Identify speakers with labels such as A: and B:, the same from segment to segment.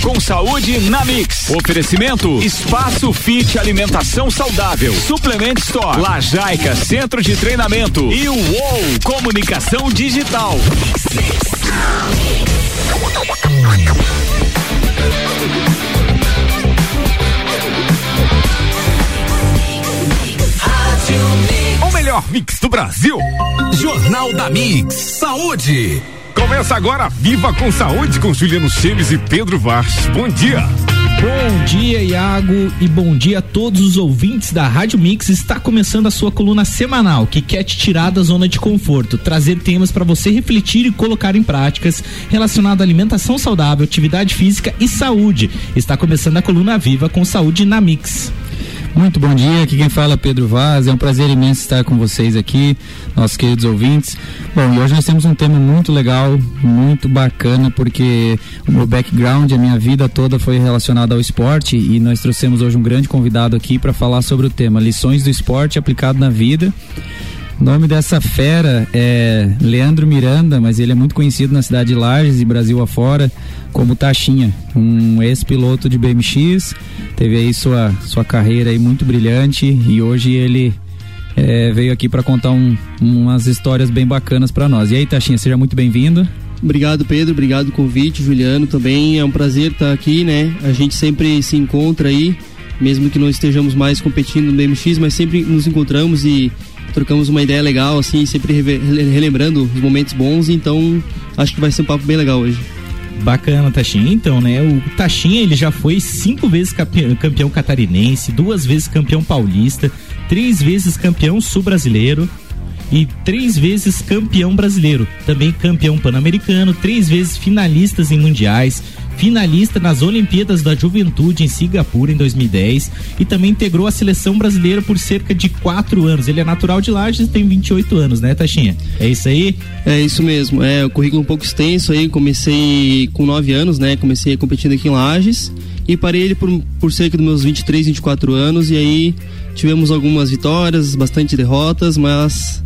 A: Com saúde na Mix. Oferecimento Espaço Fit Alimentação Saudável. Suplement Store. Lajaica Centro de Treinamento. E o UOL Comunicação Digital.
B: O melhor mix do Brasil. Jornal da Mix. Saúde. Começa agora Viva com Saúde com Juliano Cheves e Pedro Vaz. Bom dia.
C: Bom dia, Iago, e bom dia a todos os ouvintes da Rádio Mix. Está começando a sua coluna semanal que quer te tirar da zona de conforto, trazer temas para você refletir e colocar em práticas relacionado à alimentação saudável, atividade física e saúde. Está começando a coluna Viva com Saúde na Mix.
D: Muito bom dia, aqui quem fala é Pedro Vaz, é um prazer imenso estar com vocês aqui, nossos queridos ouvintes. Bom, e hoje nós temos um tema muito legal, muito bacana, porque o meu background, a minha vida toda foi relacionada ao esporte e nós trouxemos hoje um grande convidado aqui para falar sobre o tema lições do esporte aplicado na vida. O nome dessa fera é Leandro Miranda, mas ele é muito conhecido na cidade de Lages e Brasil afora como Taxinha, um ex-piloto de BMX, teve aí sua, sua carreira aí muito brilhante e hoje ele é, veio aqui para contar um, umas histórias bem bacanas para nós. E aí, Taxinha, seja muito bem-vindo.
E: Obrigado, Pedro. Obrigado pelo convite, Juliano. Também é um prazer estar aqui, né? A gente sempre se encontra aí, mesmo que não estejamos mais competindo no BMX, mas sempre nos encontramos e trocamos uma ideia legal, assim, sempre relembrando os momentos bons, então acho que vai ser um papo bem legal hoje.
C: Bacana, Taxinha. Então, né, o Taxinha ele já foi cinco vezes campeão, campeão catarinense, duas vezes campeão paulista, três vezes campeão sul-brasileiro, e três vezes campeão brasileiro, também campeão pan-americano, três vezes finalistas em mundiais, finalista nas Olimpíadas da Juventude em Singapura em 2010 e também integrou a seleção brasileira por cerca de quatro anos. Ele é natural de Lages e tem 28 anos, né, Taxinha? É isso aí?
E: É isso mesmo. É o currículo um pouco extenso aí. Comecei com nove anos, né? Comecei competindo aqui em Lages e parei ele por, por cerca dos meus 23, 24 anos e aí tivemos algumas vitórias, bastante derrotas, mas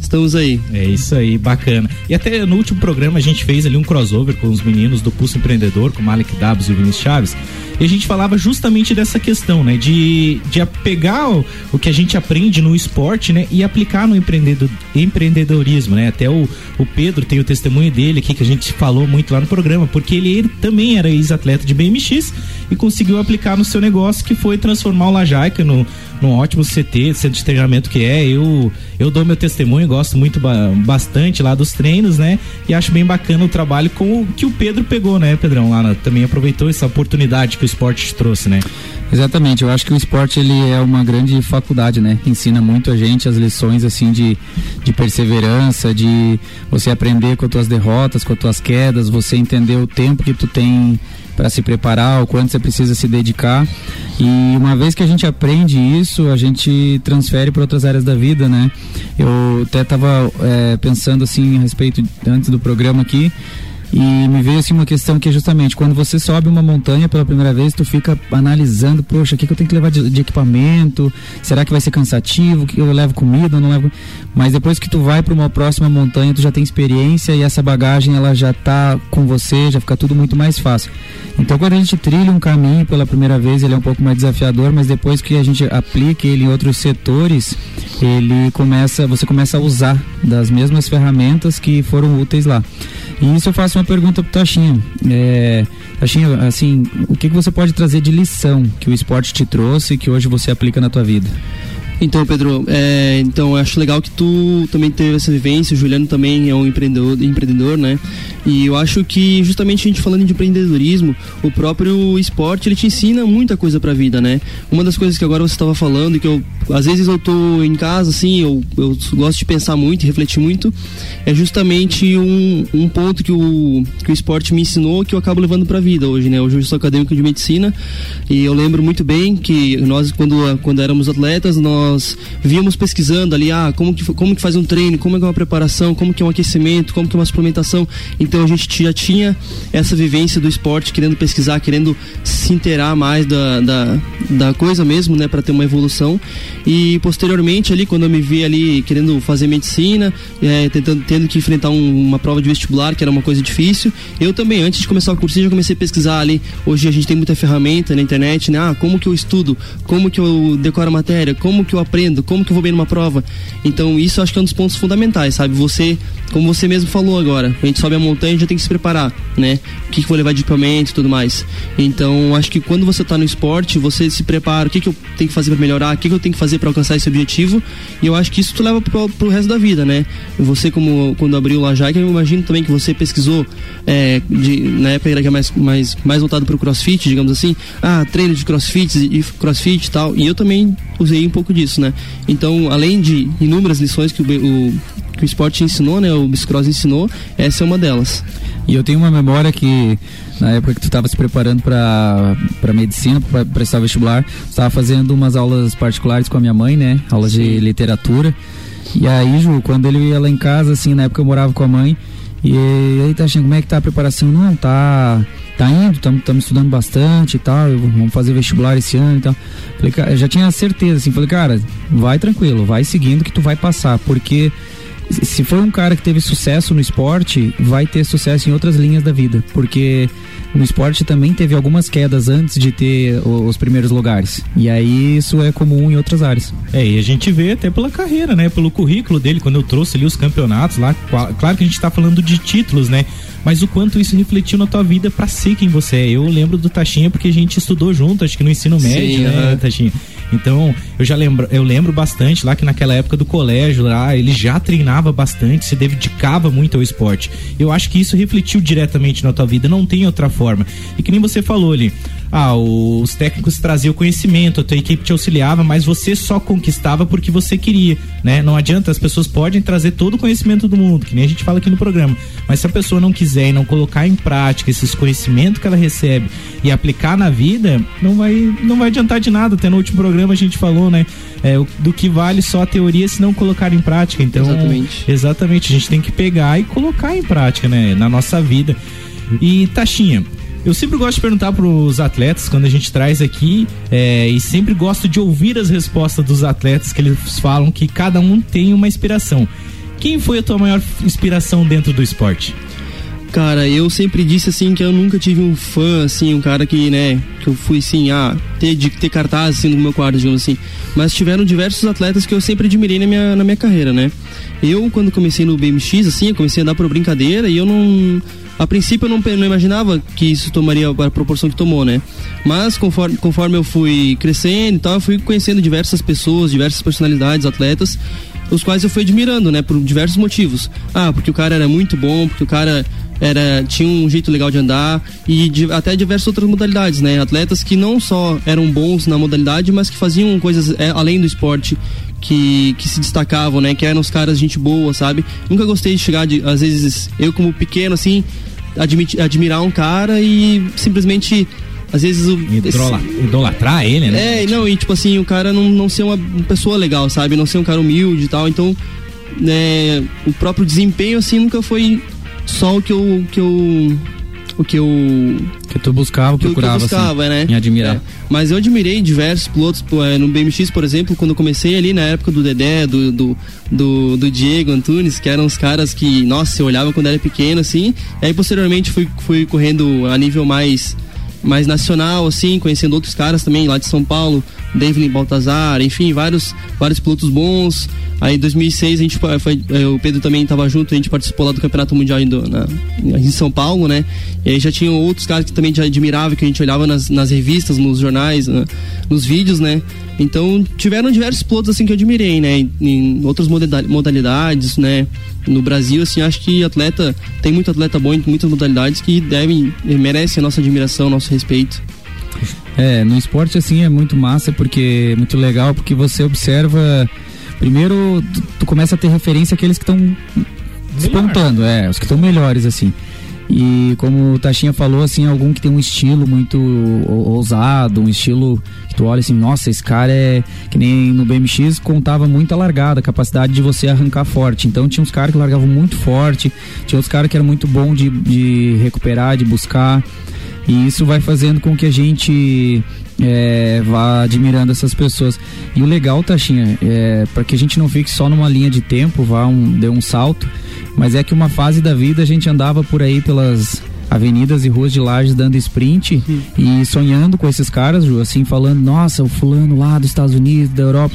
E: estamos aí.
C: É isso aí, bacana. E até no último programa a gente fez ali um crossover com os meninos do Pulso Empreendedor, com Malik Dabs e o Vinícius Chaves. E a gente falava justamente dessa questão, né? De, de pegar o, o que a gente aprende no esporte, né? E aplicar no empreendedor, empreendedorismo, né? Até o, o Pedro tem o testemunho dele aqui que a gente falou muito lá no programa, porque ele, ele também era ex-atleta de BMX e conseguiu aplicar no seu negócio, que foi transformar o Lajaica no, num ótimo CT, centro de treinamento que é. Eu, eu dou meu testemunho, gosto muito bastante lá dos treinos, né? E acho bem bacana o trabalho com o que o Pedro pegou, né, Pedrão? Lá também aproveitou essa oportunidade que o esporte trouxe, né?
D: Exatamente, eu acho que o esporte ele é uma grande faculdade, né? Ensina muito a gente as lições assim de, de perseverança, de você aprender com as tuas derrotas, com as tuas quedas, você entender o tempo que tu tem para se preparar, o quanto você precisa se dedicar. E uma vez que a gente aprende isso, a gente transfere para outras áreas da vida, né? Eu até estava é, pensando assim a respeito antes do programa aqui e me veio assim uma questão que é justamente quando você sobe uma montanha pela primeira vez, tu fica analisando, poxa, o que, que eu tenho que levar de, de, equipamento? Será que vai ser cansativo? Que eu levo comida, não levo? Mas depois que tu vai para uma próxima montanha, tu já tem experiência e essa bagagem ela já tá com você, já fica tudo muito mais fácil. Então quando a gente trilha um caminho pela primeira vez, ele é um pouco mais desafiador, mas depois que a gente aplica ele em outros setores, ele começa, você começa a usar das mesmas ferramentas que foram úteis lá. E isso eu faço uma pergunta pro Tachinha. É, Tachinha, assim, o que, que você pode trazer de lição que o esporte te trouxe e que hoje você aplica na tua vida?
E: Então, Pedro, é, então eu acho legal que tu também teve essa vivência, o Juliano também é um empreendedor, empreendedor, né? E eu acho que justamente a gente falando de empreendedorismo, o próprio esporte ele te ensina muita coisa pra vida, né? Uma das coisas que agora você estava falando, que eu às vezes eu tô em casa assim, eu, eu gosto de pensar muito, refletir muito, é justamente um, um ponto que o, que o esporte me ensinou que eu acabo levando pra vida hoje, né? Hoje eu sou acadêmico de medicina e eu lembro muito bem que nós quando, quando éramos atletas, nós nós víamos pesquisando ali, ah, como que, como que faz um treino, como é, é uma preparação, como que é um aquecimento, como que é uma suplementação. Então Então a gente já tinha essa vivência do esporte, querendo pesquisar, querendo se inteirar mais da, da, da coisa mesmo, né, para ter uma evolução. E posteriormente ali, quando eu me vi ali querendo fazer medicina, é, tentando, tendo que enfrentar um, uma prova de vestibular, que era uma coisa difícil, eu também, antes de começar o curso, já comecei a pesquisar ali. Hoje a gente tem muita ferramenta na internet, né? Ah, como que eu estudo, como que eu decoro a matéria, como que eu aprendo, como que eu vou bem numa prova. Então isso acho que é um dos pontos fundamentais, sabe? Você, como você mesmo falou agora, a gente sobe a montanha já tem que se preparar, né? O que, que vou levar de equipamento e tudo mais. Então acho que quando você está no esporte, você se prepara, o que, que eu tenho que fazer para melhorar, o que, que eu tenho que fazer para alcançar esse objetivo. E eu acho que isso tu leva pro, pro resto da vida, né? Você, como quando abriu o Lajaica, eu imagino também que você pesquisou, é, de, na época era mais, mais, mais voltado pro crossfit, digamos assim, ah, treino de crossfit e crossfit e tal. E eu também usei um pouco disso, né? Então, além de inúmeras lições que o, o que o esporte ensinou, né? O bicicross ensinou, essa é uma delas.
D: E eu tenho uma memória que na época que tu estava se preparando para para medicina, para prestar vestibular, estava fazendo umas aulas particulares com a minha mãe, né? Aulas Sim. de literatura. E aí, Ju, quando ele ia lá em casa, assim, na época eu morava com a mãe, e aí, tá achando como é que tá a preparação? Não, tá tá indo, estamos estudando bastante e tal, vamos fazer vestibular esse ano e tal. Falei, cara, já tinha certeza, assim, falei, cara, vai tranquilo, vai seguindo que tu vai passar, porque se for um cara que teve sucesso no esporte, vai ter sucesso em outras linhas da vida, porque no esporte também teve algumas quedas antes de ter os primeiros lugares. E aí isso é comum em outras áreas.
C: É, e a gente vê até pela carreira, né? Pelo currículo dele, quando eu trouxe ali os campeonatos lá. Claro que a gente tá falando de títulos, né? Mas o quanto isso refletiu na tua vida para ser quem você é. Eu lembro do Taxinha porque a gente estudou junto, acho que no ensino médio, Sim, né, uhum. Taxinha? Então, eu já lembro, eu lembro bastante lá que naquela época do colégio lá, ele já treinava bastante, se dedicava muito ao esporte. Eu acho que isso refletiu diretamente na tua vida, não tem outra forma. E que nem você falou ali, ah, os técnicos traziam conhecimento, a tua equipe te auxiliava, mas você só conquistava porque você queria, né? Não adianta, as pessoas podem trazer todo o conhecimento do mundo, que nem a gente fala aqui no programa, mas se a pessoa não quiser e não colocar em prática esses conhecimentos que ela recebe e aplicar na vida, não vai, não vai adiantar de nada. Até no último programa a gente falou, né? É, do que vale só a teoria se não colocar em prática. Então, exatamente. exatamente, a gente tem que pegar e colocar em prática, né? Na nossa vida. E Taxinha, eu sempre gosto de perguntar para os atletas quando a gente traz aqui é, e sempre gosto de ouvir as respostas dos atletas que eles falam que cada um tem uma inspiração. Quem foi a tua maior inspiração dentro do esporte?
E: Cara, eu sempre disse assim que eu nunca tive um fã, assim, um cara que, né, que eu fui assim, ah, ter, de ter cartaz assim no meu quarto, digamos assim. Mas tiveram diversos atletas que eu sempre admirei na minha, na minha carreira, né? Eu, quando comecei no BMX, assim, eu comecei a dar por brincadeira e eu não a princípio eu não, não imaginava que isso tomaria a proporção que tomou, né? Mas conforme, conforme eu fui crescendo e tal, eu fui conhecendo diversas pessoas, diversas personalidades, atletas, os quais eu fui admirando, né? Por diversos motivos. Ah, porque o cara era muito bom, porque o cara era tinha um jeito legal de andar e de, até diversas outras modalidades, né? Atletas que não só eram bons na modalidade, mas que faziam coisas é, além do esporte que, que se destacavam, né? Que eram os caras gente boa, sabe? Nunca gostei de chegar de, às vezes eu como pequeno assim, admit, admirar um cara e simplesmente às vezes o,
C: Idrola, idolatrar ele,
E: né? É, não, e tipo assim, o cara não, não ser uma pessoa legal, sabe? Não ser um cara humilde e tal. Então, né, o próprio desempenho assim nunca foi só o que eu que eu o que eu
D: que tu buscava, que, procurava, que eu buscava, assim, né? Admirar. É.
E: Mas eu admirei diversos pilotos é, no BMX, por exemplo, quando eu comecei ali na época do Dedé, do, do, do, do Diego Antunes, que eram os caras que, nossa, eu olhava quando era pequeno, assim. E aí posteriormente fui, fui correndo a nível mais mais nacional, assim, conhecendo outros caras também lá de São Paulo, David Baltazar, enfim, vários, vários pilotos bons. Aí em 2006 a gente foi, foi eh, o Pedro também estava junto, a gente participou lá do Campeonato Mundial em, na, em São Paulo, né? E aí já tinham outros caras que também já admirava, que a gente olhava nas, nas revistas, nos jornais, né? nos vídeos, né? Então tiveram diversos pilotos assim que eu admirei, né? Em, em outras modalidades, né? No Brasil, assim, acho que atleta tem muito atleta bom em muitas modalidades que devem merecem a nossa admiração, nosso respeito.
D: É, no esporte assim é muito massa porque é muito legal porque você observa primeiro tu, tu começa a ter referência aqueles que estão despontando, é, os que estão melhores assim. E como o Tachinha falou, assim, algum que tem um estilo muito ousado, um estilo que tu olha assim, nossa, esse cara é que nem no BMX contava muito a largada, a capacidade de você arrancar forte. Então tinha uns caras que largavam muito forte, tinha outros caras que eram muito bom de, de recuperar, de buscar. E isso vai fazendo com que a gente é, vá admirando essas pessoas. E o legal, Tachinha, é, para que a gente não fique só numa linha de tempo, vá um, dê um salto, mas é que uma fase da vida a gente andava por aí pelas avenidas e ruas de Lages dando sprint uhum. e sonhando com esses caras, Ju, assim, falando, nossa, o fulano lá dos Estados Unidos, da Europa.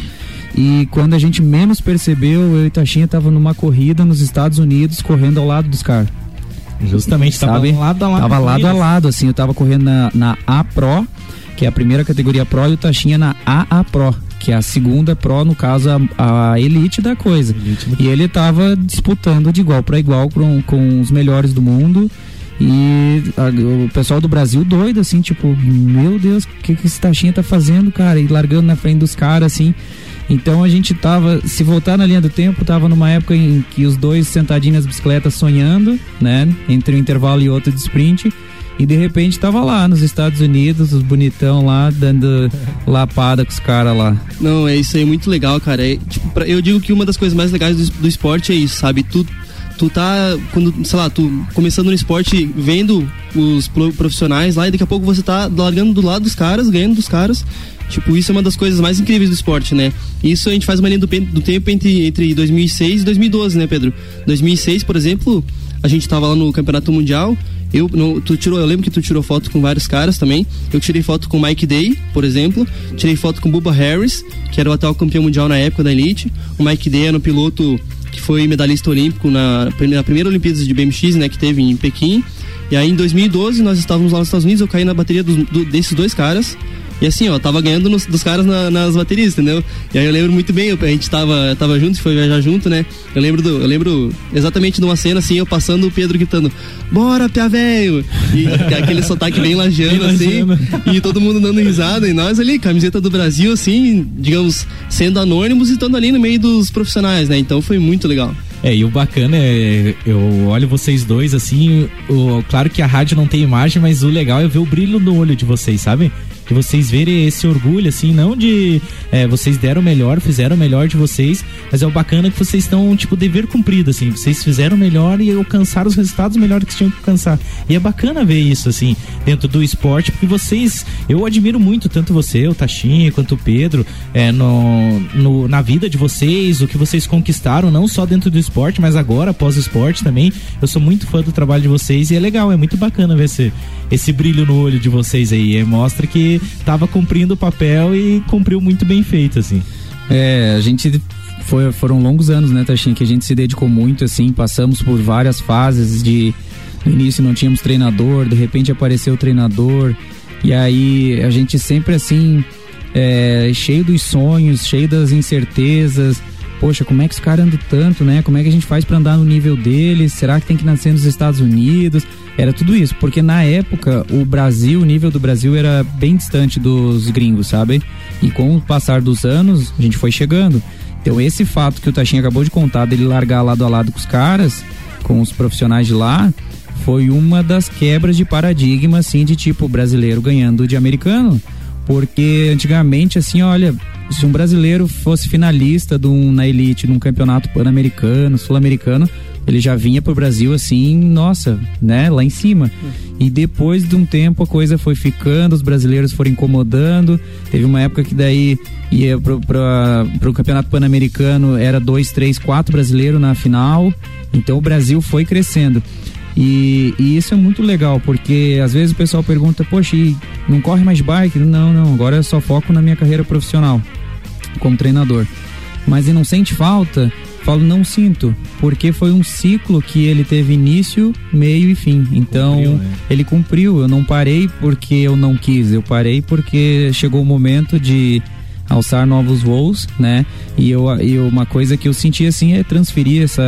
D: E quando a gente menos percebeu, eu e Tachinha tava numa corrida nos Estados Unidos, correndo ao lado dos caras.
C: Justamente, tava
D: Sabe? lado a lado. Tava lado a lado, assim, eu tava correndo na, na A Pro, que é a primeira categoria Pro, e o Tachinha na AA Pro que é a segunda Pro, no caso, a, a elite da coisa. Elite do... E ele estava disputando de igual para igual com, com os melhores do mundo. E a, o pessoal do Brasil doido, assim, tipo, meu Deus, o que, que esse Tachinha tá fazendo, cara? E largando na frente dos caras, assim. Então a gente tava, se voltar na linha do tempo, tava numa época em que os dois sentadinhos nas bicicletas sonhando, né? Entre um intervalo e outro de sprint. E de repente tava lá nos Estados Unidos, os bonitão lá, dando lapada com os caras lá.
E: Não, é isso aí, muito legal, cara. É, tipo, pra, eu digo que uma das coisas mais legais do, do esporte é isso, sabe? Tu, tu tá, quando, sei lá, tu começando no esporte, vendo os profissionais lá e daqui a pouco você tá largando do lado dos caras, ganhando dos caras. Tipo, isso é uma das coisas mais incríveis do esporte, né? Isso a gente faz uma linha do, do tempo entre, entre 2006 e 2012, né, Pedro? 2006, por exemplo, a gente tava lá no Campeonato Mundial eu, no, tu tirou, eu lembro que tu tirou foto com vários caras também. Eu tirei foto com Mike Day, por exemplo. Tirei foto com Bubba Harris, que era o atual campeão mundial na época da Elite. O Mike Day era um piloto que foi medalhista olímpico na, na primeira Olimpíada de BMX, né, que teve em Pequim. E aí em 2012 nós estávamos lá nos Estados Unidos, eu caí na bateria dos, do, desses dois caras. E assim, ó, tava ganhando nos, dos caras na, nas baterias, entendeu? E aí eu lembro muito bem, a gente tava, tava junto, foi viajar junto, né? Eu lembro, do, eu lembro exatamente de uma cena assim, eu passando o Pedro gritando, bora, pia velho! E aquele sotaque bem lajeando, assim, e todo mundo dando risada, e nós ali, camiseta do Brasil, assim, digamos, sendo anônimos e estando ali no meio dos profissionais, né? Então foi muito legal.
C: É, e o bacana é, eu olho vocês dois assim, o, claro que a rádio não tem imagem, mas o legal é ver o brilho no olho de vocês, sabe? Vocês verem esse orgulho, assim, não de é, vocês deram o melhor, fizeram o melhor de vocês, mas é o bacana que vocês estão, tipo, dever cumprido, assim, vocês fizeram o melhor e alcançaram os resultados melhores que tinham que alcançar. E é bacana ver isso, assim, dentro do esporte, porque vocês, eu admiro muito, tanto você, o Tachinha, quanto o Pedro, é, no, no, na vida de vocês, o que vocês conquistaram, não só dentro do esporte, mas agora, após o esporte também. Eu sou muito fã do trabalho de vocês e é legal, é muito bacana ver esse, esse brilho no olho de vocês aí. É, mostra que estava cumprindo o papel e cumpriu muito bem feito, assim.
D: É, a gente foi, foram longos anos, né, Tachinha, que a gente se dedicou muito, assim, passamos por várias fases de no início não tínhamos treinador, de repente apareceu o treinador, e aí a gente sempre assim, é, cheio dos sonhos, cheio das incertezas, poxa, como é que os caras andam tanto, né? Como é que a gente faz para andar no nível deles? Será que tem que nascer nos Estados Unidos? Era tudo isso, porque na época o Brasil, o nível do Brasil era bem distante dos gringos, sabe? E com o passar dos anos, a gente foi chegando. Então esse fato que o Tachinha acabou de contar dele largar lado a lado com os caras, com os profissionais de lá, foi uma das quebras de paradigma assim de tipo brasileiro ganhando de americano. Porque antigamente assim, olha, se um brasileiro fosse finalista de um, na elite num campeonato pan-americano, sul-americano, ele já vinha pro Brasil assim, nossa, né, lá em cima. E depois de um tempo a coisa foi ficando, os brasileiros foram incomodando. Teve uma época que daí ia pro, pro, pro campeonato pan-americano, era dois, três, quatro brasileiros na final. Então o Brasil foi crescendo. E, e, isso é muito legal, porque às vezes o pessoal pergunta, poxa, não corre mais bike? Não, não, agora eu só foco na minha carreira profissional como treinador. Mas e não sente falta? Falo, não sinto, porque foi um ciclo que ele teve início, meio e fim. Então, cumpriu, né? ele cumpriu. Eu não parei porque eu não quis, eu parei porque chegou o momento de alçar novos voos, né? E, eu, e uma coisa que eu senti assim é transferir essa,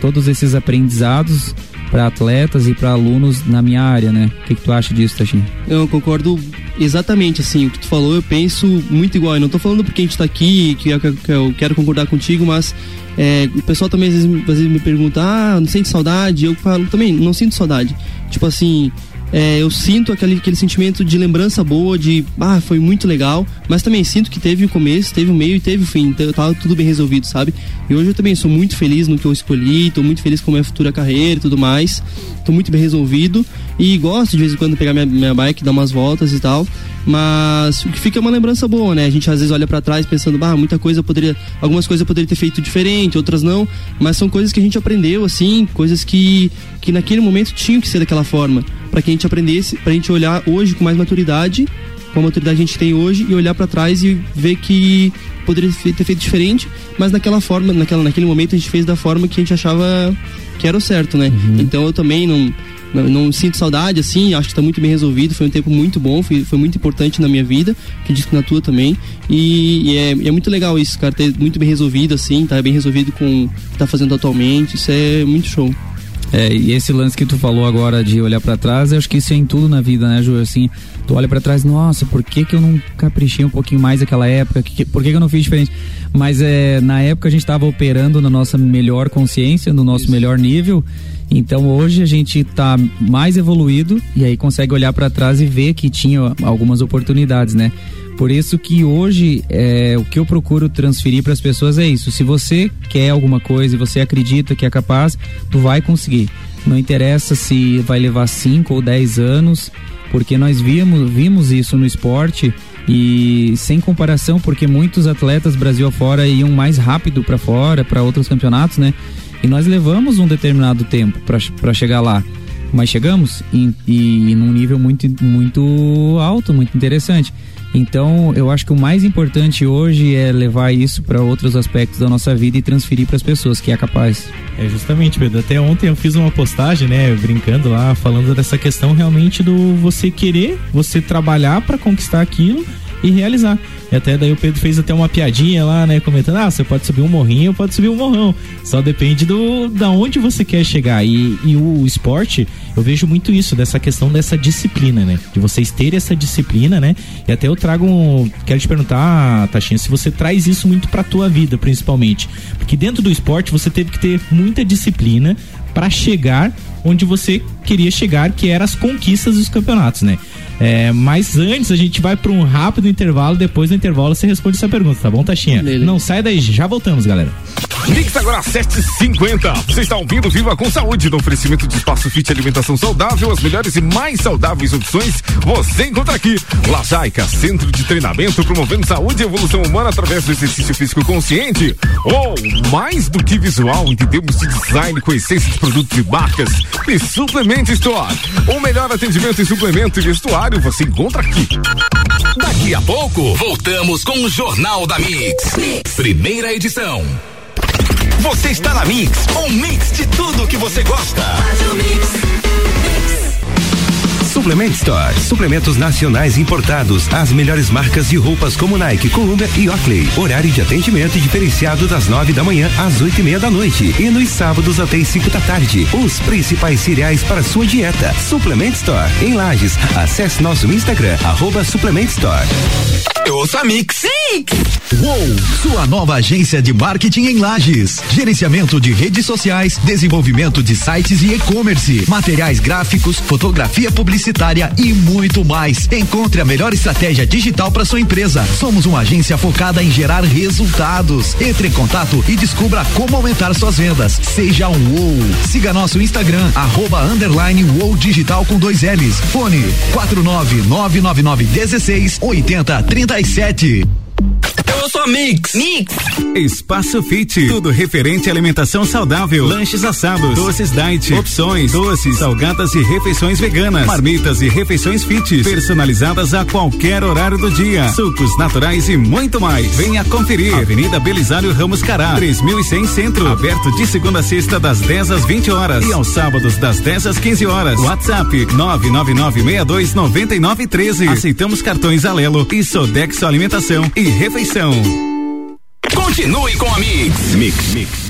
D: todos esses aprendizados para atletas e para alunos na minha área, né? O que, que tu acha disso, Tachinho?
E: Eu concordo exatamente, assim, o que tu falou, eu penso muito igual. Eu não tô falando porque a gente tá aqui, que eu, que eu quero concordar contigo, mas é, o pessoal também às vezes, às vezes me pergunta, ah, não sente saudade? Eu falo também, não sinto saudade. Tipo assim, é, eu sinto aquele, aquele sentimento de lembrança boa, de ah, foi muito legal, mas também sinto que teve o começo, teve o meio e teve o fim, então tava tudo bem resolvido, sabe? E hoje eu também sou muito feliz no que eu escolhi, tô muito feliz com a minha futura carreira e tudo mais, tô muito bem resolvido e gosto de vez em quando pegar minha, minha bike, dar umas voltas e tal, mas o que fica é uma lembrança boa, né? A gente às vezes olha para trás pensando, ah, muita coisa poderia, algumas coisas eu poderia ter feito diferente, outras não, mas são coisas que a gente aprendeu, assim, coisas que, que naquele momento tinham que ser daquela forma para que a gente aprendesse, para a gente olhar hoje com mais maturidade, com a maturidade que a gente tem hoje e olhar para trás e ver que poderia ter feito diferente, mas naquela forma, naquela, naquele momento a gente fez da forma que a gente achava que era o certo, né? Uhum. Então eu também não, não, não, sinto saudade, assim, acho que está muito bem resolvido, foi um tempo muito bom, foi, foi muito importante na minha vida, acredito que na tua também, e, e é, é, muito legal isso, cara, ter muito bem resolvido, assim, tá bem resolvido com o que tá fazendo atualmente, isso é muito show.
D: É, e esse lance que tu falou agora de olhar para trás, eu acho que isso é em tudo na vida, né, Ju? Assim, tu olha para trás, nossa, por que que eu não caprichei um pouquinho mais naquela época? Que, por que que eu não fiz diferente? Mas é, na época a gente estava operando na nossa melhor consciência, no nosso isso. melhor nível. Então hoje a gente está mais evoluído e aí consegue olhar para trás e ver que tinha algumas oportunidades, né? Por isso que hoje é, o que eu procuro transferir para as pessoas é isso. Se você quer alguma coisa e você acredita que é capaz, tu vai conseguir. Não interessa se vai levar 5 ou 10 anos, porque nós vimos, vimos isso no esporte e sem comparação, porque muitos atletas Brasil afora iam mais rápido para fora, para outros campeonatos, né? E nós levamos um determinado tempo para chegar lá mas chegamos e, e num nível muito, muito alto, muito interessante. Então, eu acho que o mais importante hoje é levar isso para outros aspectos da nossa vida e transferir para as pessoas, que é capaz.
C: É justamente, Pedro. Até ontem eu fiz uma postagem, né, brincando lá, falando dessa questão realmente do você querer, você trabalhar para conquistar aquilo e realizar. E até daí o Pedro fez até uma piadinha lá, né? Comentando, ah, você pode subir um morrinho, pode subir um morrão. Só depende do da onde você quer chegar. E, e o esporte, eu vejo muito isso, dessa questão dessa disciplina, né? De vocês terem essa disciplina, né? E até eu trago um. Quero te perguntar, Tachinha, se você traz isso muito pra tua vida, principalmente. Porque dentro do esporte você teve que ter muita disciplina para chegar onde você queria chegar, que eram as conquistas dos campeonatos, né? É, mas antes a gente vai para um rápido intervalo. Depois do intervalo você responde essa pergunta, tá bom, Taxinha? Não sai daí, já voltamos, galera.
B: Mix agora 750. Você está ouvindo Viva com Saúde no oferecimento de Espaço Fit Alimentação Saudável. As melhores e mais saudáveis opções você encontra aqui. Lajaica, Centro de Treinamento promovendo saúde e evolução humana através do exercício físico consciente. Ou oh, mais do que visual, entendemos de design com essência de produtos e marcas. E Suplement Store. O melhor atendimento em suplemento e vestuário você encontra aqui.
A: Daqui a pouco, voltamos com o Jornal da mix. Primeira edição. Você está na Mix, um mix de tudo que você gosta. Suplement Store. Suplementos nacionais importados. As melhores marcas de roupas como Nike, Columbia e Oakley. Horário de atendimento diferenciado das nove da manhã às oito e meia da noite. E nos sábados até as cinco da tarde. Os principais cereais para sua dieta. Suplement Store. Em Lages. Acesse nosso Instagram, arroba Suplement Store. Eu ouço a Mix. Mix!
F: Uou! Sua nova agência de marketing em Lages. Gerenciamento de redes sociais, desenvolvimento de sites e e-commerce, materiais gráficos, fotografia publicitária e muito mais. Encontre a melhor estratégia digital para sua empresa. Somos uma agência focada em gerar resultados. Entre em contato e descubra como aumentar suas vendas. Seja um UOL. Siga nosso Instagram, arroba underline UOL Digital com dois L's. Fone 49999 16 80 37.
A: Eu sou a Mix. Mix.
B: Espaço Fit. Tudo referente à alimentação saudável. Lanches assados, doces diet, opções, doces, salgadas e refeições veganas. Marmitas e refeições fit. Personalizadas a qualquer horário do dia. Sucos naturais e muito mais. Venha conferir. Avenida Belisário Ramos Cará, 3100 Centro. Aberto de segunda a sexta, das 10 às 20 horas. E aos sábados, das 10 às 15 horas. WhatsApp 999629913. Aceitamos cartões Alelo e Sodexo Alimentação e Refeição.
A: Continue com a Mix. Mix, Mix.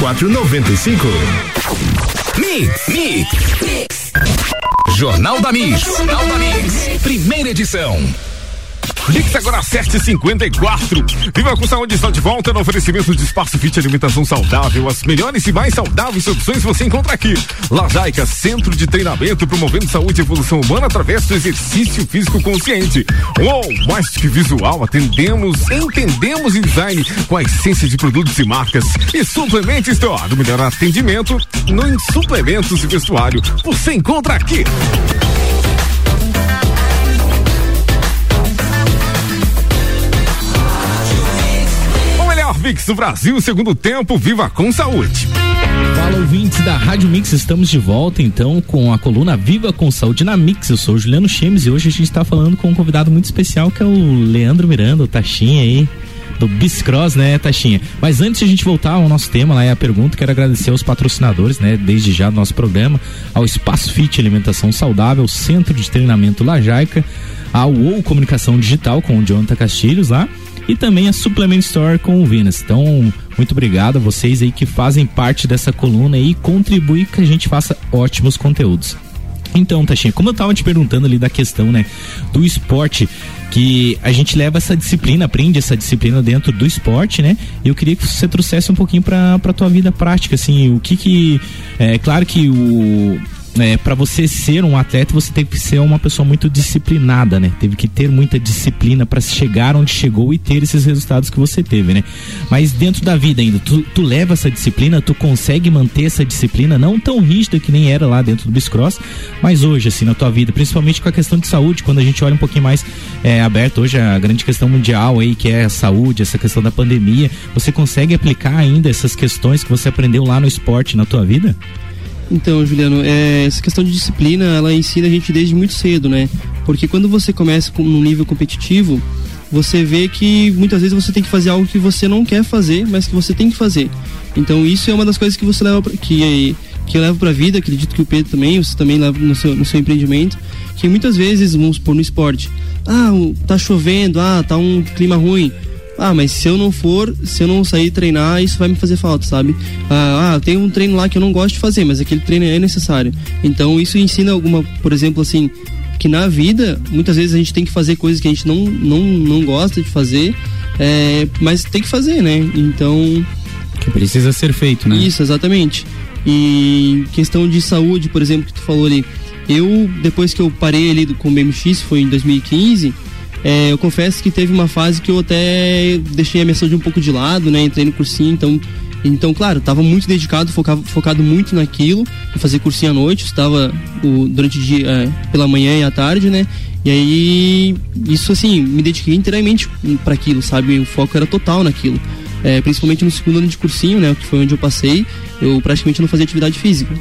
G: 95.
F: Mix, Mix, Mix. Jornal da Mix. Jornal da Mix. Primeira edição.
B: Mix agora 754. Viva com saúde está de volta no oferecimento de Espaço Fit Alimentação Saudável. As melhores e mais saudáveis opções você encontra aqui. Lajaica, centro de treinamento promovendo saúde e evolução humana através do exercício físico consciente. Uou, mais que visual, atendemos, entendemos em design com a essência de produtos e marcas. E Suplement Store, o melhor atendimento no suplementos e vestuário. Você encontra aqui. Mix Brasil, segundo tempo, viva com saúde.
C: Fala ouvintes da Rádio Mix, estamos de volta então com a coluna Viva com Saúde na Mix. Eu sou o Juliano Chemes e hoje a gente está falando com um convidado muito especial que é o Leandro Miranda, o Taxinha aí do Biscross, né, Taxinha? Mas antes de a gente voltar ao nosso tema, lá é a pergunta, quero agradecer aos patrocinadores, né, desde já do nosso programa, ao Espaço Fit Alimentação Saudável, Centro de Treinamento Lajaica, ao OU Comunicação Digital com o Jonathan Castilhos lá e também a Supplement Store com o Vinas. Então, muito obrigado a vocês aí que fazem parte dessa coluna e contribuem que a gente faça ótimos conteúdos. Então, Tachinha, como eu tava te perguntando ali da questão, né, do esporte, que a gente leva essa disciplina, aprende essa disciplina dentro do esporte, né? Eu queria que você trouxesse um pouquinho para para tua vida prática, assim, o que que é claro que o é, para você ser um atleta, você teve que ser uma pessoa muito disciplinada, né? Teve que ter muita disciplina para chegar onde chegou e ter esses resultados que você teve, né? Mas dentro da vida ainda, tu, tu leva essa disciplina, tu consegue manter essa disciplina, não tão rígida que nem era lá dentro do Biscross, mas hoje, assim, na tua vida, principalmente com a questão de saúde, quando a gente olha um pouquinho mais é, aberto hoje a grande questão mundial aí, que é a saúde, essa questão da pandemia, você consegue aplicar ainda essas questões que você aprendeu lá no esporte na tua vida?
E: Então, Juliano, é, essa questão de disciplina, ela ensina a gente desde muito cedo, né? Porque quando você começa com um nível competitivo, você vê que muitas vezes você tem que fazer algo que você não quer fazer, mas que você tem que fazer. Então, isso é uma das coisas que você leva pra, que que eu levo para a vida, acredito que o Pedro também, você também leva no seu, no seu empreendimento, que muitas vezes, vamos supor, no esporte, ah, tá chovendo, ah, tá um clima ruim, ah, mas se eu não for, se eu não sair treinar, isso vai me fazer falta, sabe? Ah, ah, tem um treino lá que eu não gosto de fazer, mas aquele treino é necessário. Então isso ensina alguma, por exemplo, assim, que na vida, muitas vezes a gente tem que fazer coisas que a gente não, não, não gosta de fazer, é, mas tem que fazer, né? Então.
C: Que precisa ser feito, né?
E: Isso, exatamente. E questão de saúde, por exemplo, que tu falou ali. Eu, depois que eu parei ali com o BMX, foi em 2015 é, eu confesso que teve uma fase que eu até deixei a minha saúde um pouco de lado, né? Entrei no cursinho, então então, claro, estava muito dedicado, focado, focado muito naquilo, fazer cursinho à noite, estava durante o dia, é, pela manhã e à tarde, né? E aí, isso assim, me dediquei inteiramente para aquilo, sabe? O foco era total naquilo. É, principalmente no segundo ano de cursinho, né? Que foi onde eu passei, eu praticamente não fazia atividade física.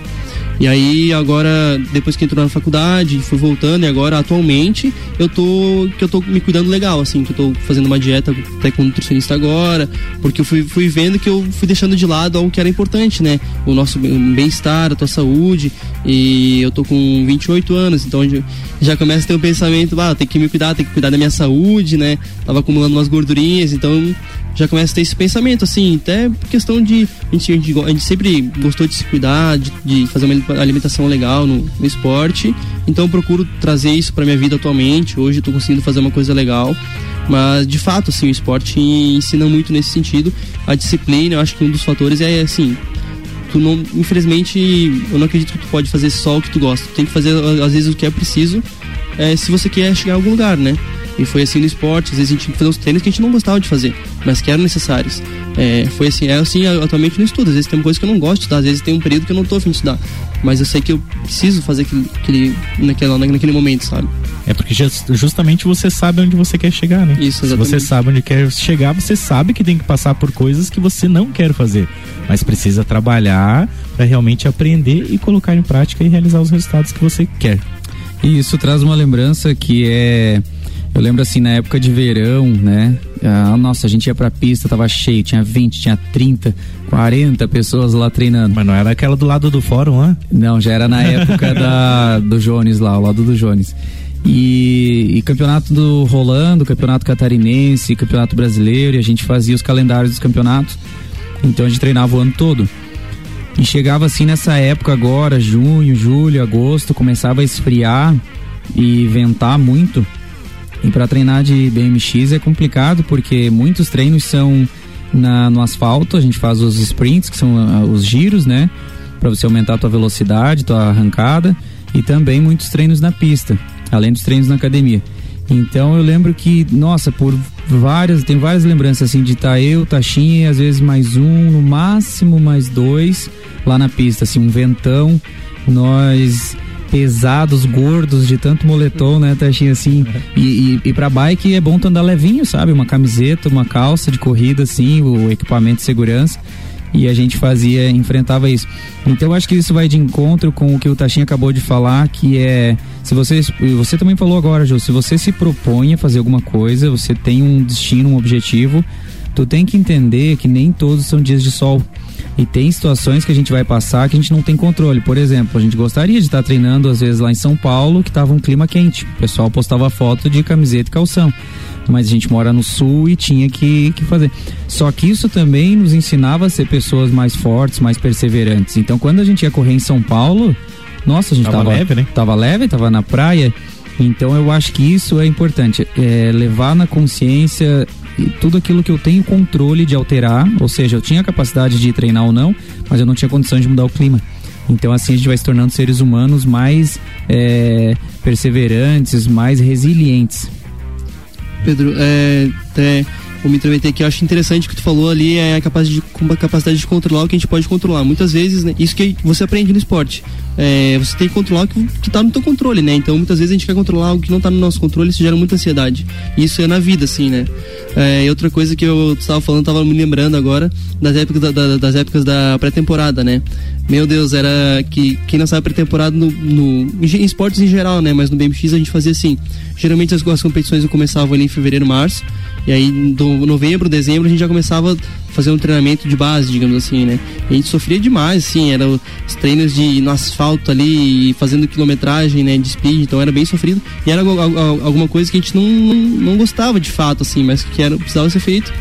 E: E aí agora, depois que entrou na faculdade, fui voltando e agora atualmente eu tô que eu tô me cuidando legal, assim, que eu tô fazendo uma dieta até com nutricionista agora, porque eu fui, fui vendo que eu fui deixando de lado algo que era importante, né? O nosso bem-estar, a tua saúde. E eu tô com 28 anos, então já começa a ter um pensamento, ah, tem que me cuidar, tem que cuidar da minha saúde, né? Tava acumulando umas gordurinhas, então já começa a ter esse pensamento, assim, até questão de. A gente, a gente, sempre gostou de se cuidar, de, de fazer uma alimentação legal no, no, esporte, então eu procuro trazer isso para minha vida atualmente. Hoje eu tô conseguindo fazer uma coisa legal, mas de fato, assim, o esporte ensina muito nesse sentido. A disciplina, eu acho que um dos fatores é, assim, tu não, infelizmente, eu não acredito que tu pode fazer só o que tu gosta. Tu tem que fazer, às vezes, o que é preciso é, se você quer chegar a algum lugar, né? E foi assim no esporte, às vezes a gente tinha que fazer uns treinos que a gente não gostava de fazer, mas que eram necessários. É, foi assim, é assim atualmente no estudo. Às vezes tem uma coisa que eu não gosto de estudar, às vezes tem um período que eu não tô afim de estudar. Mas eu sei que eu preciso fazer aquele, aquele, naquela, naquele momento, sabe?
C: É porque justamente você sabe onde você quer chegar, né?
E: Isso,
C: exatamente. Se você sabe onde quer chegar, você sabe que tem que passar por coisas que você não quer fazer. Mas precisa trabalhar para realmente aprender e colocar em prática e realizar os resultados que você quer.
D: E isso traz uma lembrança que é. Eu lembro assim, na época de verão, né? Ah, nossa, a gente ia pra pista, tava cheio, tinha 20, tinha 30, 40 pessoas lá treinando.
C: Mas não era aquela do lado do fórum, né?
D: Não, já era na época da, do Jones lá, ao lado do Jones. E, e, campeonato do rolando, campeonato catarinense, campeonato brasileiro, e a gente fazia os calendários dos campeonatos. Então a gente treinava o ano todo. E chegava assim nessa época agora, junho, julho, agosto, começava a esfriar e ventar muito. E para treinar de BMX é complicado porque muitos treinos são na, no asfalto, a gente faz os sprints, que são uh, os giros, né? Para você aumentar a tua velocidade, tua arrancada, e também muitos treinos na pista, além dos treinos na academia. Então eu lembro que, nossa, por várias, tem várias lembranças assim de estar tá eu, Taxinha, às vezes mais um, no máximo mais dois lá na pista, assim, um ventão, nós pesados, gordos, de tanto moletom, né, Taxinha, assim, e, e, e pra bike é bom tu andar levinho, sabe, uma camiseta, uma calça de corrida, assim, o equipamento de segurança, e a gente fazia, enfrentava isso. Então acho que isso vai de encontro com o que o Tachinha acabou de falar, que é se você você também falou agora, Jô, se você se propõe a fazer alguma coisa, você tem um destino, um objetivo, tu tem que entender que nem todos são dias de sol. E tem situações que a gente vai passar que a gente não tem controle. Por exemplo, a gente gostaria de estar treinando às vezes lá em São Paulo, que estava um clima quente. O pessoal postava foto de camiseta e calção mas a gente mora no sul e tinha que, que fazer. Só que isso também nos ensinava a ser pessoas mais fortes, mais perseverantes. Então, quando a gente ia correr em São Paulo, nossa, a gente tava, tava leve, né? Tava leve, tava na praia. Então, eu acho que isso é importante, é levar na consciência tudo aquilo que eu tenho controle de alterar, ou seja, eu tinha capacidade de treinar ou não, mas eu não tinha condição de mudar o clima. Então assim a gente vai se tornando seres humanos mais é, perseverantes, mais resilientes.
E: Pedro, é, até vou me intrometer aqui, eu acho interessante o que tu falou ali, é a capacidade de, a capacidade de controlar o que a gente pode controlar. Muitas vezes, né, isso que você aprende no esporte. É, você tem que controlar o que, que tá no teu controle, né? Então muitas vezes a gente quer controlar algo que não tá no nosso controle, isso gera muita ansiedade. Isso é na vida, assim, né? É, e outra coisa que eu estava falando, estava me lembrando agora das épocas da, da, das épocas da pré-temporada, né? Meu Deus, era que quem não sabe pré-temporada no, no, em esportes em geral, né? Mas no BMX a gente fazia assim. Geralmente as, as competições começavam ali em fevereiro, março. E aí, do novembro, dezembro, a gente já começava a fazer um treinamento de base, digamos assim, né? A gente sofria demais, assim, era os treinos de no asfalto ali, fazendo quilometragem, né, de speed, então era bem sofrido. E era alguma coisa que a gente não, não, gostava de fato, assim, mas que era, precisava ser feito.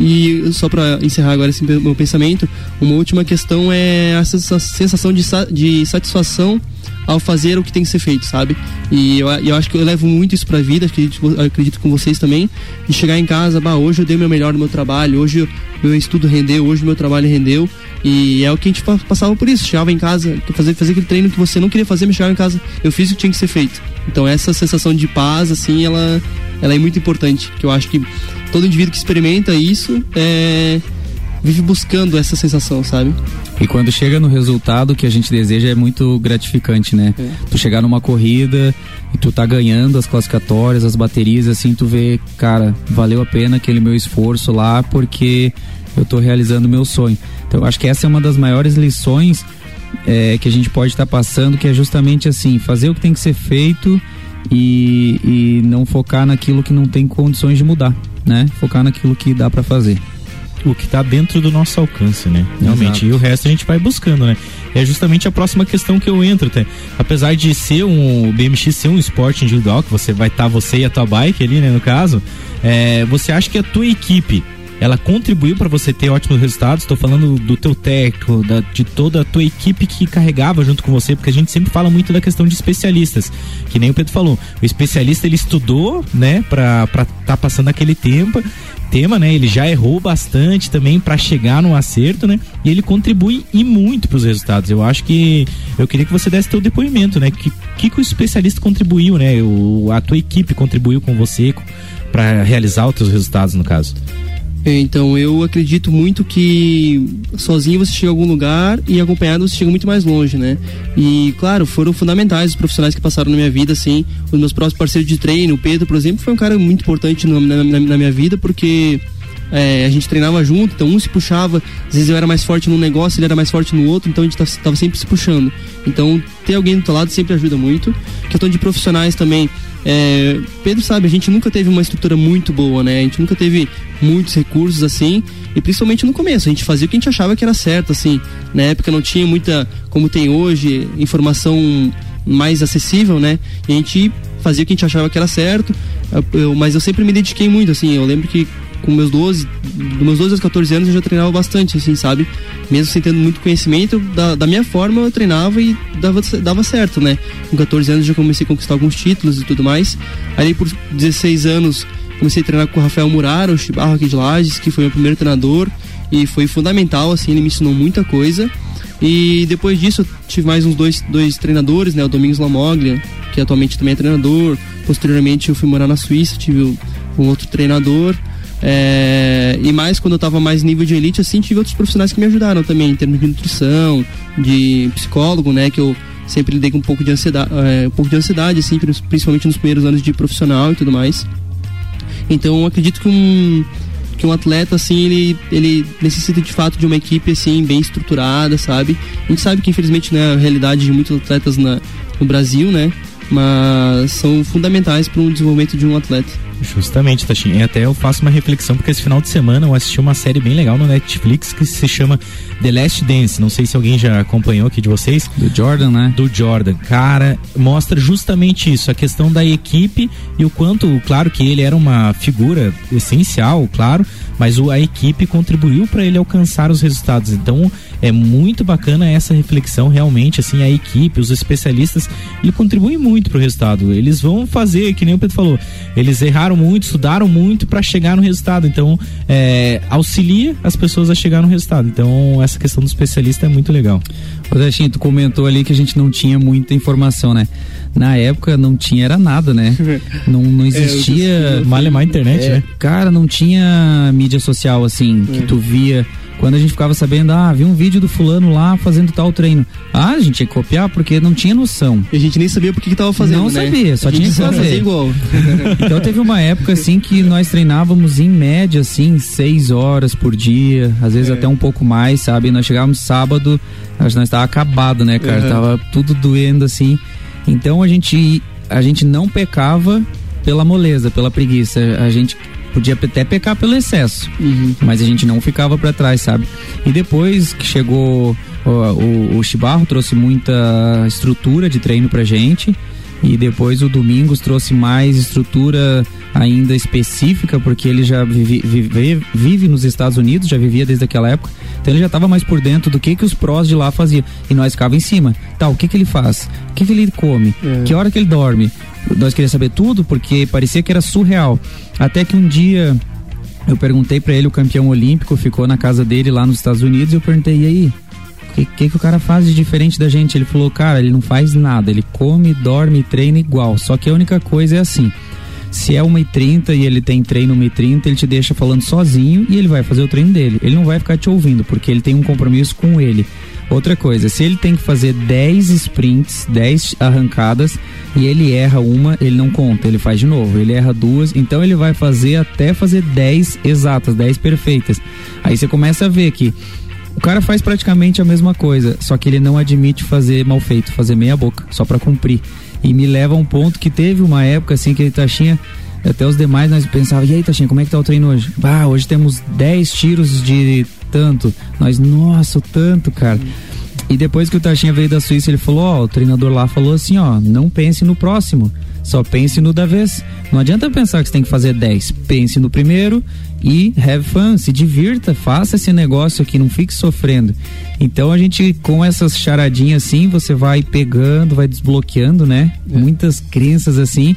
E: E só para encerrar agora esse meu pensamento, uma última questão é a sensação de, de satisfação ao fazer o que tem que ser feito, sabe? E eu, eu acho que eu levo muito isso pra vida, acredito, acredito com vocês também, de chegar em casa, bah, hoje eu dei o meu melhor no meu trabalho, hoje meu estudo rendeu, hoje meu trabalho rendeu. E é o que a gente passava por isso, chegava em casa, fazer, fazer aquele treino que você não queria fazer, mas chegava em casa, eu fiz o que tinha que ser feito. Então essa sensação de paz, assim, ela, ela é muito importante, que eu acho que todo indivíduo que experimenta isso é vive buscando essa sensação, sabe?
D: E quando chega no resultado que a gente deseja é muito gratificante, né? É. Tu chegar numa corrida e tu tá ganhando as classificatórias, as baterias, assim, tu vê, cara, valeu a pena aquele meu esforço lá porque eu tô realizando o meu sonho. Então eu acho que essa é uma das maiores lições é, que a gente pode estar tá passando, que é justamente assim, fazer o que tem que ser feito e, e não focar naquilo que não tem condições de mudar, né? Focar naquilo que dá para fazer
C: o que está dentro do nosso alcance, né? Realmente. Exato. E o resto a gente vai buscando, né? É justamente a próxima questão que eu entro, até. Apesar de ser um o BMX ser um esporte individual, que você vai estar tá, você e a tua bike ali, né, no caso, é, você acha que a tua equipe ela contribuiu para você ter ótimos resultados. Estou falando do teu técnico, da, de toda a tua equipe que carregava junto com você, porque a gente sempre fala muito da questão de especialistas, que nem o Pedro falou. O especialista ele estudou, né, para estar tá passando aquele tempo tema, né? Ele já errou bastante também para chegar no acerto, né? E ele contribui e muito para os resultados. Eu acho que eu queria que você desse teu depoimento, né? Que que, que o especialista contribuiu, né? O, a tua equipe contribuiu com você para realizar os teus resultados, no caso.
E: É, então, eu acredito muito que sozinho você chega a algum lugar e acompanhado você chega muito mais longe, né? E, claro, foram fundamentais os profissionais que passaram na minha vida, assim. Os meus próximos parceiros de treino, o Pedro, por exemplo, foi um cara muito importante na, na, na minha vida, porque é, a gente treinava junto, então um se puxava, às vezes eu era mais forte num negócio, ele era mais forte no outro, então a gente tava sempre se puxando. Então, ter alguém do teu lado sempre ajuda muito. Questão de profissionais também, é, Pedro sabe, a gente nunca teve uma estrutura muito boa, né? A gente nunca teve muitos recursos assim, e principalmente no começo, a gente fazia o que a gente achava que era certo, assim. Na época não tinha muita, como tem hoje, informação mais acessível, né? E a gente fazia o que a gente achava que era certo, eu, mas eu sempre me dediquei muito, assim. Eu lembro que com meus 12, dos meus 12 aos 14 anos eu já treinava bastante, assim, sabe? Mesmo sem tendo muito conhecimento, da, da minha forma eu treinava e dava, dava certo, né? Com 14 anos já comecei a conquistar alguns títulos e tudo mais. Aí por 16 anos comecei a treinar com o Rafael Muraro, o Chibarro aqui de Lages, que foi meu primeiro treinador e foi fundamental, assim, ele me ensinou muita coisa. E depois disso, tive mais uns dois, dois treinadores, né? O Domingos Lamoglia, que atualmente também é treinador. Posteriormente, eu fui morar na Suíça, tive um outro treinador. É, e mais quando eu tava mais nível de elite, assim, tive outros profissionais que me ajudaram também, em termos de nutrição, de psicólogo, né? Que eu sempre lidei com um pouco de ansiedade, é, um pouco de ansiedade, assim, principalmente nos primeiros anos de profissional e tudo mais. Então acredito que um que um atleta assim ele, ele necessita de fato de uma equipe assim bem estruturada sabe a gente sabe que infelizmente né a realidade de muitos atletas na, no Brasil né mas são fundamentais para o desenvolvimento de um atleta
C: Justamente, Tachinha. E até eu faço uma reflexão, porque esse final de semana eu assisti uma série bem legal no Netflix que se chama The Last Dance. Não sei se alguém já acompanhou aqui de vocês.
D: Do Jordan, né?
C: Do Jordan. Cara, mostra justamente isso, a questão da equipe e o quanto, claro que ele era uma figura essencial, claro, mas a equipe contribuiu para ele alcançar os resultados. Então, é muito bacana essa reflexão realmente assim a equipe os especialistas ele contribuem muito para o resultado eles vão fazer que nem o Pedro falou eles erraram muito estudaram muito para chegar no resultado então é, auxilia as pessoas a chegar no resultado então essa questão do especialista é muito legal
D: o Deixinho, tu comentou ali que a gente não tinha muita informação né na época não tinha era nada, né? Não, não é, existia.
C: É, malemar internet, é, né?
D: Cara, não tinha mídia social assim, que é. tu via quando a gente ficava sabendo, ah, vi um vídeo do fulano lá fazendo tal treino. Ah, a gente tinha que copiar porque não tinha noção.
E: E a gente nem sabia por que, que tava fazendo.
D: Não
E: né?
D: sabia, só tinha que fazer.
E: igual.
D: então teve uma época assim que nós treinávamos em média, assim, seis horas por dia, às vezes é. até um pouco mais, sabe? Nós chegávamos sábado, acho que nós tava acabado, né, cara? Uhum. Tava tudo doendo assim. Então a gente a gente não pecava pela moleza, pela preguiça. A gente podia até pecar pelo excesso, uhum. mas a gente não ficava para trás, sabe? E depois que chegou o, o, o Chibarro trouxe muita estrutura de treino pra gente. E depois o Domingos trouxe mais estrutura ainda específica, porque ele já vive, vive, vive nos Estados Unidos, já vivia desde aquela época. Então ele já estava mais por dentro do que que os prós de lá faziam. E nós ficava em cima. Tá, o que que ele faz? O que que ele come? É. Que hora que ele dorme? Nós queríamos saber tudo, porque parecia que era surreal. Até que um dia eu perguntei para ele, o campeão olímpico, ficou na casa dele lá nos Estados Unidos, e eu perguntei, e aí? O que, que, que o cara faz de diferente da gente? Ele falou, cara, ele não faz nada, ele come, dorme treina igual. Só que a única coisa é assim. Se é 1h30 e ele tem treino 1h30, ele te deixa falando sozinho e ele vai fazer o treino dele. Ele não vai ficar te ouvindo, porque ele tem um compromisso com ele. Outra coisa, se ele tem que fazer 10 sprints, 10 arrancadas e ele erra uma, ele não conta, ele faz de novo. Ele erra duas, então ele vai fazer até fazer 10 exatas, 10 perfeitas. Aí você começa a ver que o cara faz praticamente a mesma coisa, só que ele não admite fazer mal feito, fazer meia boca, só para cumprir. E me leva a um ponto que teve uma época assim que ele Taxinha, até os demais nós pensávamos, e aí Taxinha, como é que tá o treino hoje? Ah, hoje temos 10 tiros de tanto. Nós, nossa, tanto, cara. E depois que o Tachinha veio da Suíça, ele falou, ó, o treinador lá falou assim, ó, não pense no próximo, só pense no da vez. Não adianta pensar que você tem que fazer 10. Pense no primeiro e have fun, se divirta, faça esse negócio aqui, não fique sofrendo. Então a gente, com essas charadinhas assim, você vai pegando, vai desbloqueando, né? É. Muitas crenças assim.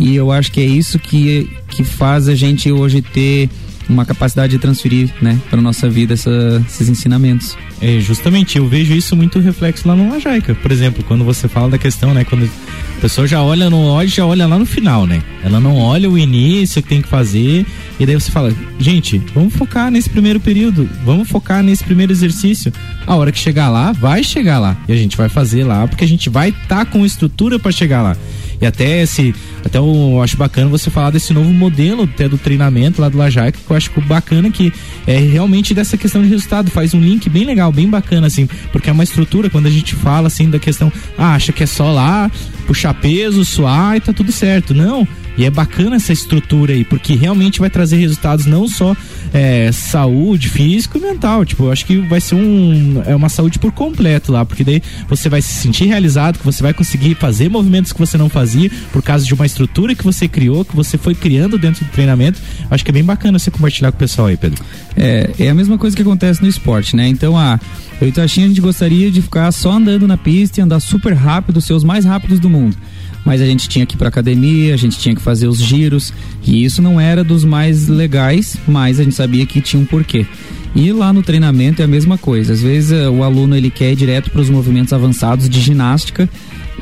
D: E eu acho que é isso que, que faz a gente hoje ter uma capacidade de transferir, né, para nossa vida essa, esses ensinamentos.
C: É, justamente, eu vejo isso muito reflexo lá no Lajaica. Por exemplo, quando você fala da questão, né, quando a pessoa já olha no olho, já olha lá no final, né? Ela não olha o início que tem que fazer, e daí você fala, gente, vamos focar nesse primeiro período, vamos focar nesse primeiro exercício. A hora que chegar lá, vai chegar lá. E a gente vai fazer lá, porque a gente vai estar tá com estrutura para chegar lá. E até esse, até eu acho bacana você falar desse novo modelo até do treinamento lá do Lajaica, que eu acho bacana que é realmente dessa questão de resultado, faz um link bem legal, bem bacana assim, porque é uma estrutura quando a gente fala assim da questão, ah, acha que é só lá puxar peso, suar e tá tudo certo. Não, e é bacana essa estrutura aí, porque realmente vai trazer resultados não só é, saúde, físico e mental. Tipo, eu acho que vai ser um, é uma saúde por completo lá, porque daí você vai se sentir realizado, que você vai conseguir fazer movimentos que você não fazia por causa de uma estrutura que você criou, que você foi criando dentro do treinamento. Acho que é bem bacana você compartilhar com o pessoal aí, Pedro.
D: É, é a mesma coisa que acontece no esporte, né? Então, a. Eu e a gente gostaria de ficar só andando na pista e andar super rápido, ser os mais rápidos do mundo mas a gente tinha que ir para academia, a gente tinha que fazer os giros, e isso não era dos mais legais, mas a gente sabia que tinha um porquê. E lá no treinamento é a mesma coisa. Às vezes eh, o aluno ele quer ir direto para os movimentos avançados de ginástica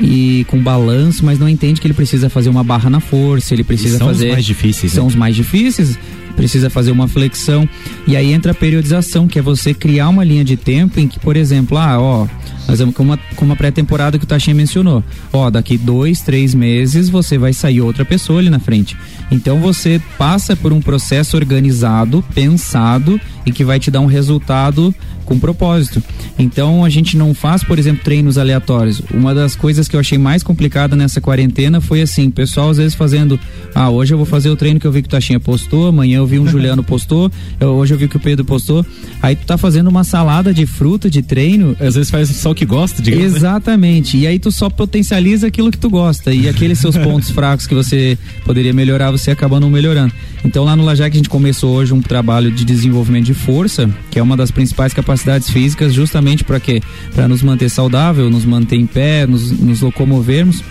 D: e com balanço, mas não entende que ele precisa fazer uma barra na força, ele precisa
C: são
D: fazer.
C: São os mais difíceis.
D: São
C: né?
D: os mais difíceis precisa fazer uma flexão. E aí entra a periodização, que é você criar uma linha de tempo em que, por exemplo, ah, ó, nós vamos com uma, com uma pré-temporada que o Tachinha mencionou. Ó, daqui dois, três meses você vai sair outra pessoa ali na frente. Então você passa por um processo organizado, pensado e que vai te dar um resultado com propósito. Então a gente não faz, por exemplo, treinos aleatórios. Uma das coisas que eu achei mais complicada nessa quarentena foi assim, pessoal às vezes fazendo, ah, hoje eu vou fazer o treino que eu vi que o Tachinha postou, amanhã eu vi um Juliano postou, eu, hoje eu vi que o Pedro postou. Aí tu tá fazendo uma salada de fruta de treino.
C: Às vezes faz só que gosta, digamos.
D: Né? Exatamente. Né? E aí tu só potencializa aquilo que tu gosta. E aqueles seus pontos fracos que você poderia melhorar, você acaba não melhorando. Então lá no Lajac a gente começou hoje um trabalho de desenvolvimento de força, que é uma das principais capacidades físicas, justamente para quê? Para nos manter saudável, nos manter em pé, nos, nos locomovermos.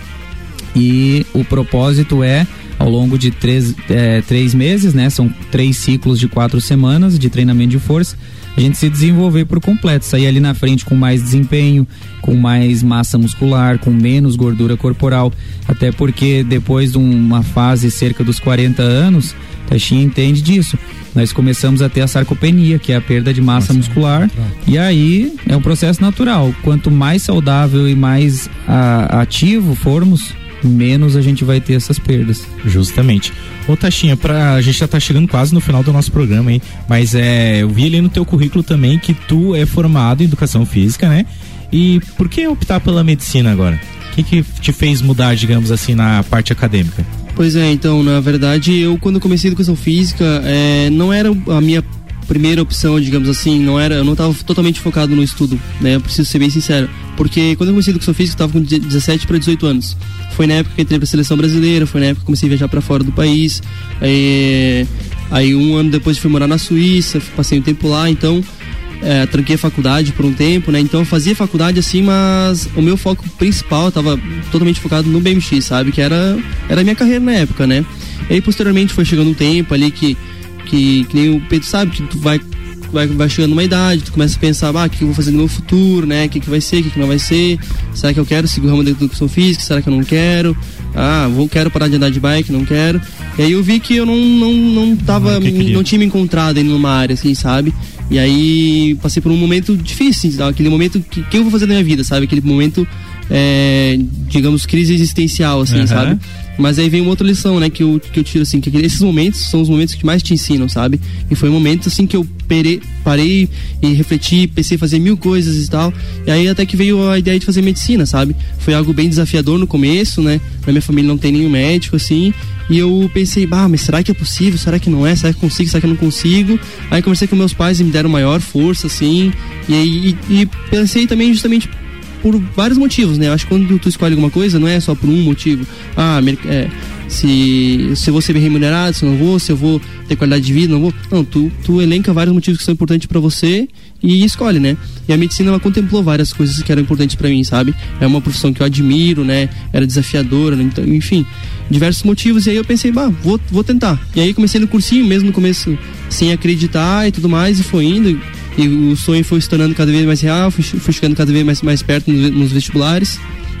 D: E o propósito é ao longo de três, é, três meses, né? São três ciclos de quatro semanas de treinamento de força. A gente se desenvolver por completo, sair ali na frente com mais desempenho, com mais massa muscular, com menos gordura corporal. Até porque depois de uma fase cerca dos 40 anos, Taxinha entende disso. Nós começamos a ter a sarcopenia, que é a perda de massa Nossa, muscular. E aí é um processo natural. Quanto mais saudável e mais a, ativo formos, menos a gente vai ter essas perdas.
C: Justamente. Ô Taxinha, pra, a gente já tá chegando quase no final do nosso programa, hein? Mas é, eu vi ali no teu currículo também que tu é formado em educação física, né? E por que optar pela medicina agora? O que, que te fez mudar, digamos assim, na parte acadêmica?
E: Pois é, então, na verdade, eu quando comecei educação física, é, não era a minha primeira opção, digamos assim, não era, eu não estava totalmente focado no estudo, né? Eu preciso ser bem sincero, porque quando eu comecei educação física, eu estava com 17 para 18 anos. Foi na época que entrei para a seleção brasileira, foi na época que comecei a viajar para fora do país. Aí, aí um ano depois fui morar na Suíça, passei um tempo lá, então é, tranquei a faculdade por um tempo, né? Então eu fazia faculdade assim, mas o meu foco principal estava totalmente focado no BMX, sabe? Que era, era a minha carreira na época, né? E aí posteriormente foi chegando um tempo ali que que, que nem o Pedro sabe, que tu vai, vai, vai chegando uma idade, tu começa a pensar, ah, o que eu vou fazer no meu futuro, né? O que, que vai ser, o que, que não vai ser? Será que eu quero seguir o ramo da educação física? Será que eu não quero? Ah, vou, quero parar de andar de bike, não quero. E aí eu vi que eu não, não, não tava, não, não tinha me encontrado ainda numa área, assim, sabe? E aí passei por um momento difícil, assim, aquele momento que, que eu vou fazer na minha vida, sabe? Aquele momento, é, digamos, crise existencial, assim, uhum. sabe? Mas aí vem uma outra lição, né, que eu, que eu tiro, assim, que esses momentos são os momentos que mais te ensinam, sabe? E foi um momento, assim, que eu perei, parei e refleti, pensei em fazer mil coisas e tal. E aí até que veio a ideia de fazer medicina, sabe? Foi algo bem desafiador no começo, né? Na minha família não tem nenhum médico, assim. E eu pensei, bah, mas será que é possível? Será que não é? Será que consigo? Será que eu não consigo? Aí conversei com meus pais e me deram maior força, assim. E, e, e pensei também justamente por vários motivos, né? Eu acho que quando tu escolhe alguma coisa, não é só por um motivo. Ah, é, se, se eu vou ser remunerado, se eu não vou, se eu vou ter qualidade de vida, não vou. Não, tu, tu elenca vários motivos que são importantes para você e escolhe, né? E a medicina ela contemplou várias coisas que eram importantes para mim, sabe? É uma profissão que eu admiro, né? Era desafiadora, né? então, enfim, diversos motivos. E aí eu pensei, bah, vou, vou tentar. E aí comecei no cursinho mesmo no começo, sem acreditar e tudo mais, e foi indo. E o sonho foi se tornando cada vez mais real, fui, fui chegando cada vez mais, mais perto nos, nos vestibulares.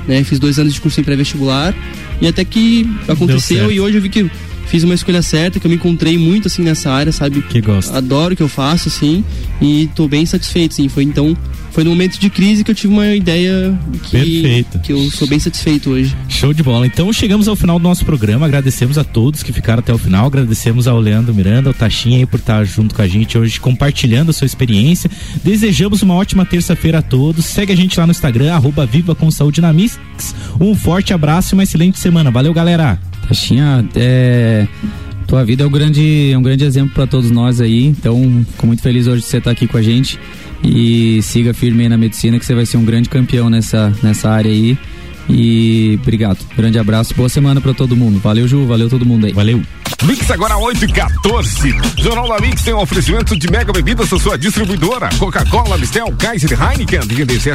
E: Né? Fiz dois anos de curso em pré-vestibular. E até que aconteceu e hoje eu vi que fiz uma escolha certa, que eu me encontrei muito assim nessa área, sabe?
C: Que gosta.
E: Adoro o que eu faço, assim, e tô bem satisfeito, assim. Foi então foi no momento de crise que eu tive uma ideia que, que eu sou bem satisfeito hoje.
C: Show de bola. Então chegamos ao final do nosso programa. Agradecemos a todos que ficaram até o final. Agradecemos ao Leandro Miranda, ao Taxinha aí por estar junto com a gente hoje, compartilhando a sua experiência. Desejamos uma ótima terça-feira a todos. Segue a gente lá no Instagram, arroba Viva com Saúde na Mix. Um forte abraço e uma excelente semana. Valeu, galera.
D: Taxinha, é tua vida é um grande, um grande exemplo para todos nós aí. Então, fico muito feliz hoje de você estar aqui com a gente e siga firme aí na medicina que você vai ser um grande campeão nessa, nessa área aí. E obrigado. Grande abraço. Boa semana para todo mundo. Valeu, Ju. Valeu todo mundo aí.
C: Valeu.
B: Mix agora 8 e 14. Jornal da Mix tem um oferecimento de mega bebidas da sua distribuidora. Coca-Cola, Mistel, Kaiser Heineken,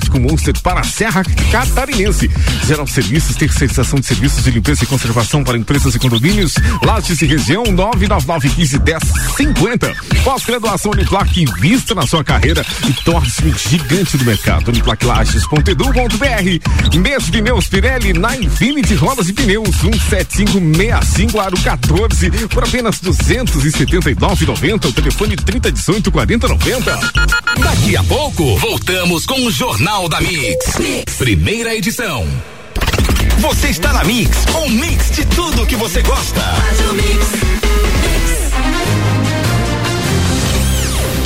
B: com Monster para a Serra Catarinense. Geral Serviços, terceirização de serviços de limpeza e conservação para empresas e condomínios. Lages e região 999151050. Pós-graduação Uniplac, invista na sua carreira e torne-se um gigante do mercado. Uniplaclages.edu.br. Mês de pneus Pirelli na Infinity Rodas e Pneus 17565 Aro 14 por apenas 279,90. O telefone 3018 4090.
H: Daqui a pouco voltamos com o Jornal da mix. mix. Primeira edição. Você está na Mix, um mix de tudo que você gosta.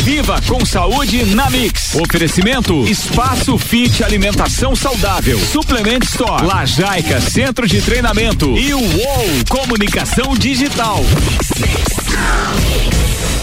H: Viva com saúde na Mix. Oferecimento Espaço Fit Alimentação Saudável. Suplement Store. Lajaica Centro de Treinamento. E o UOL Comunicação Digital. Mix, mix, mix.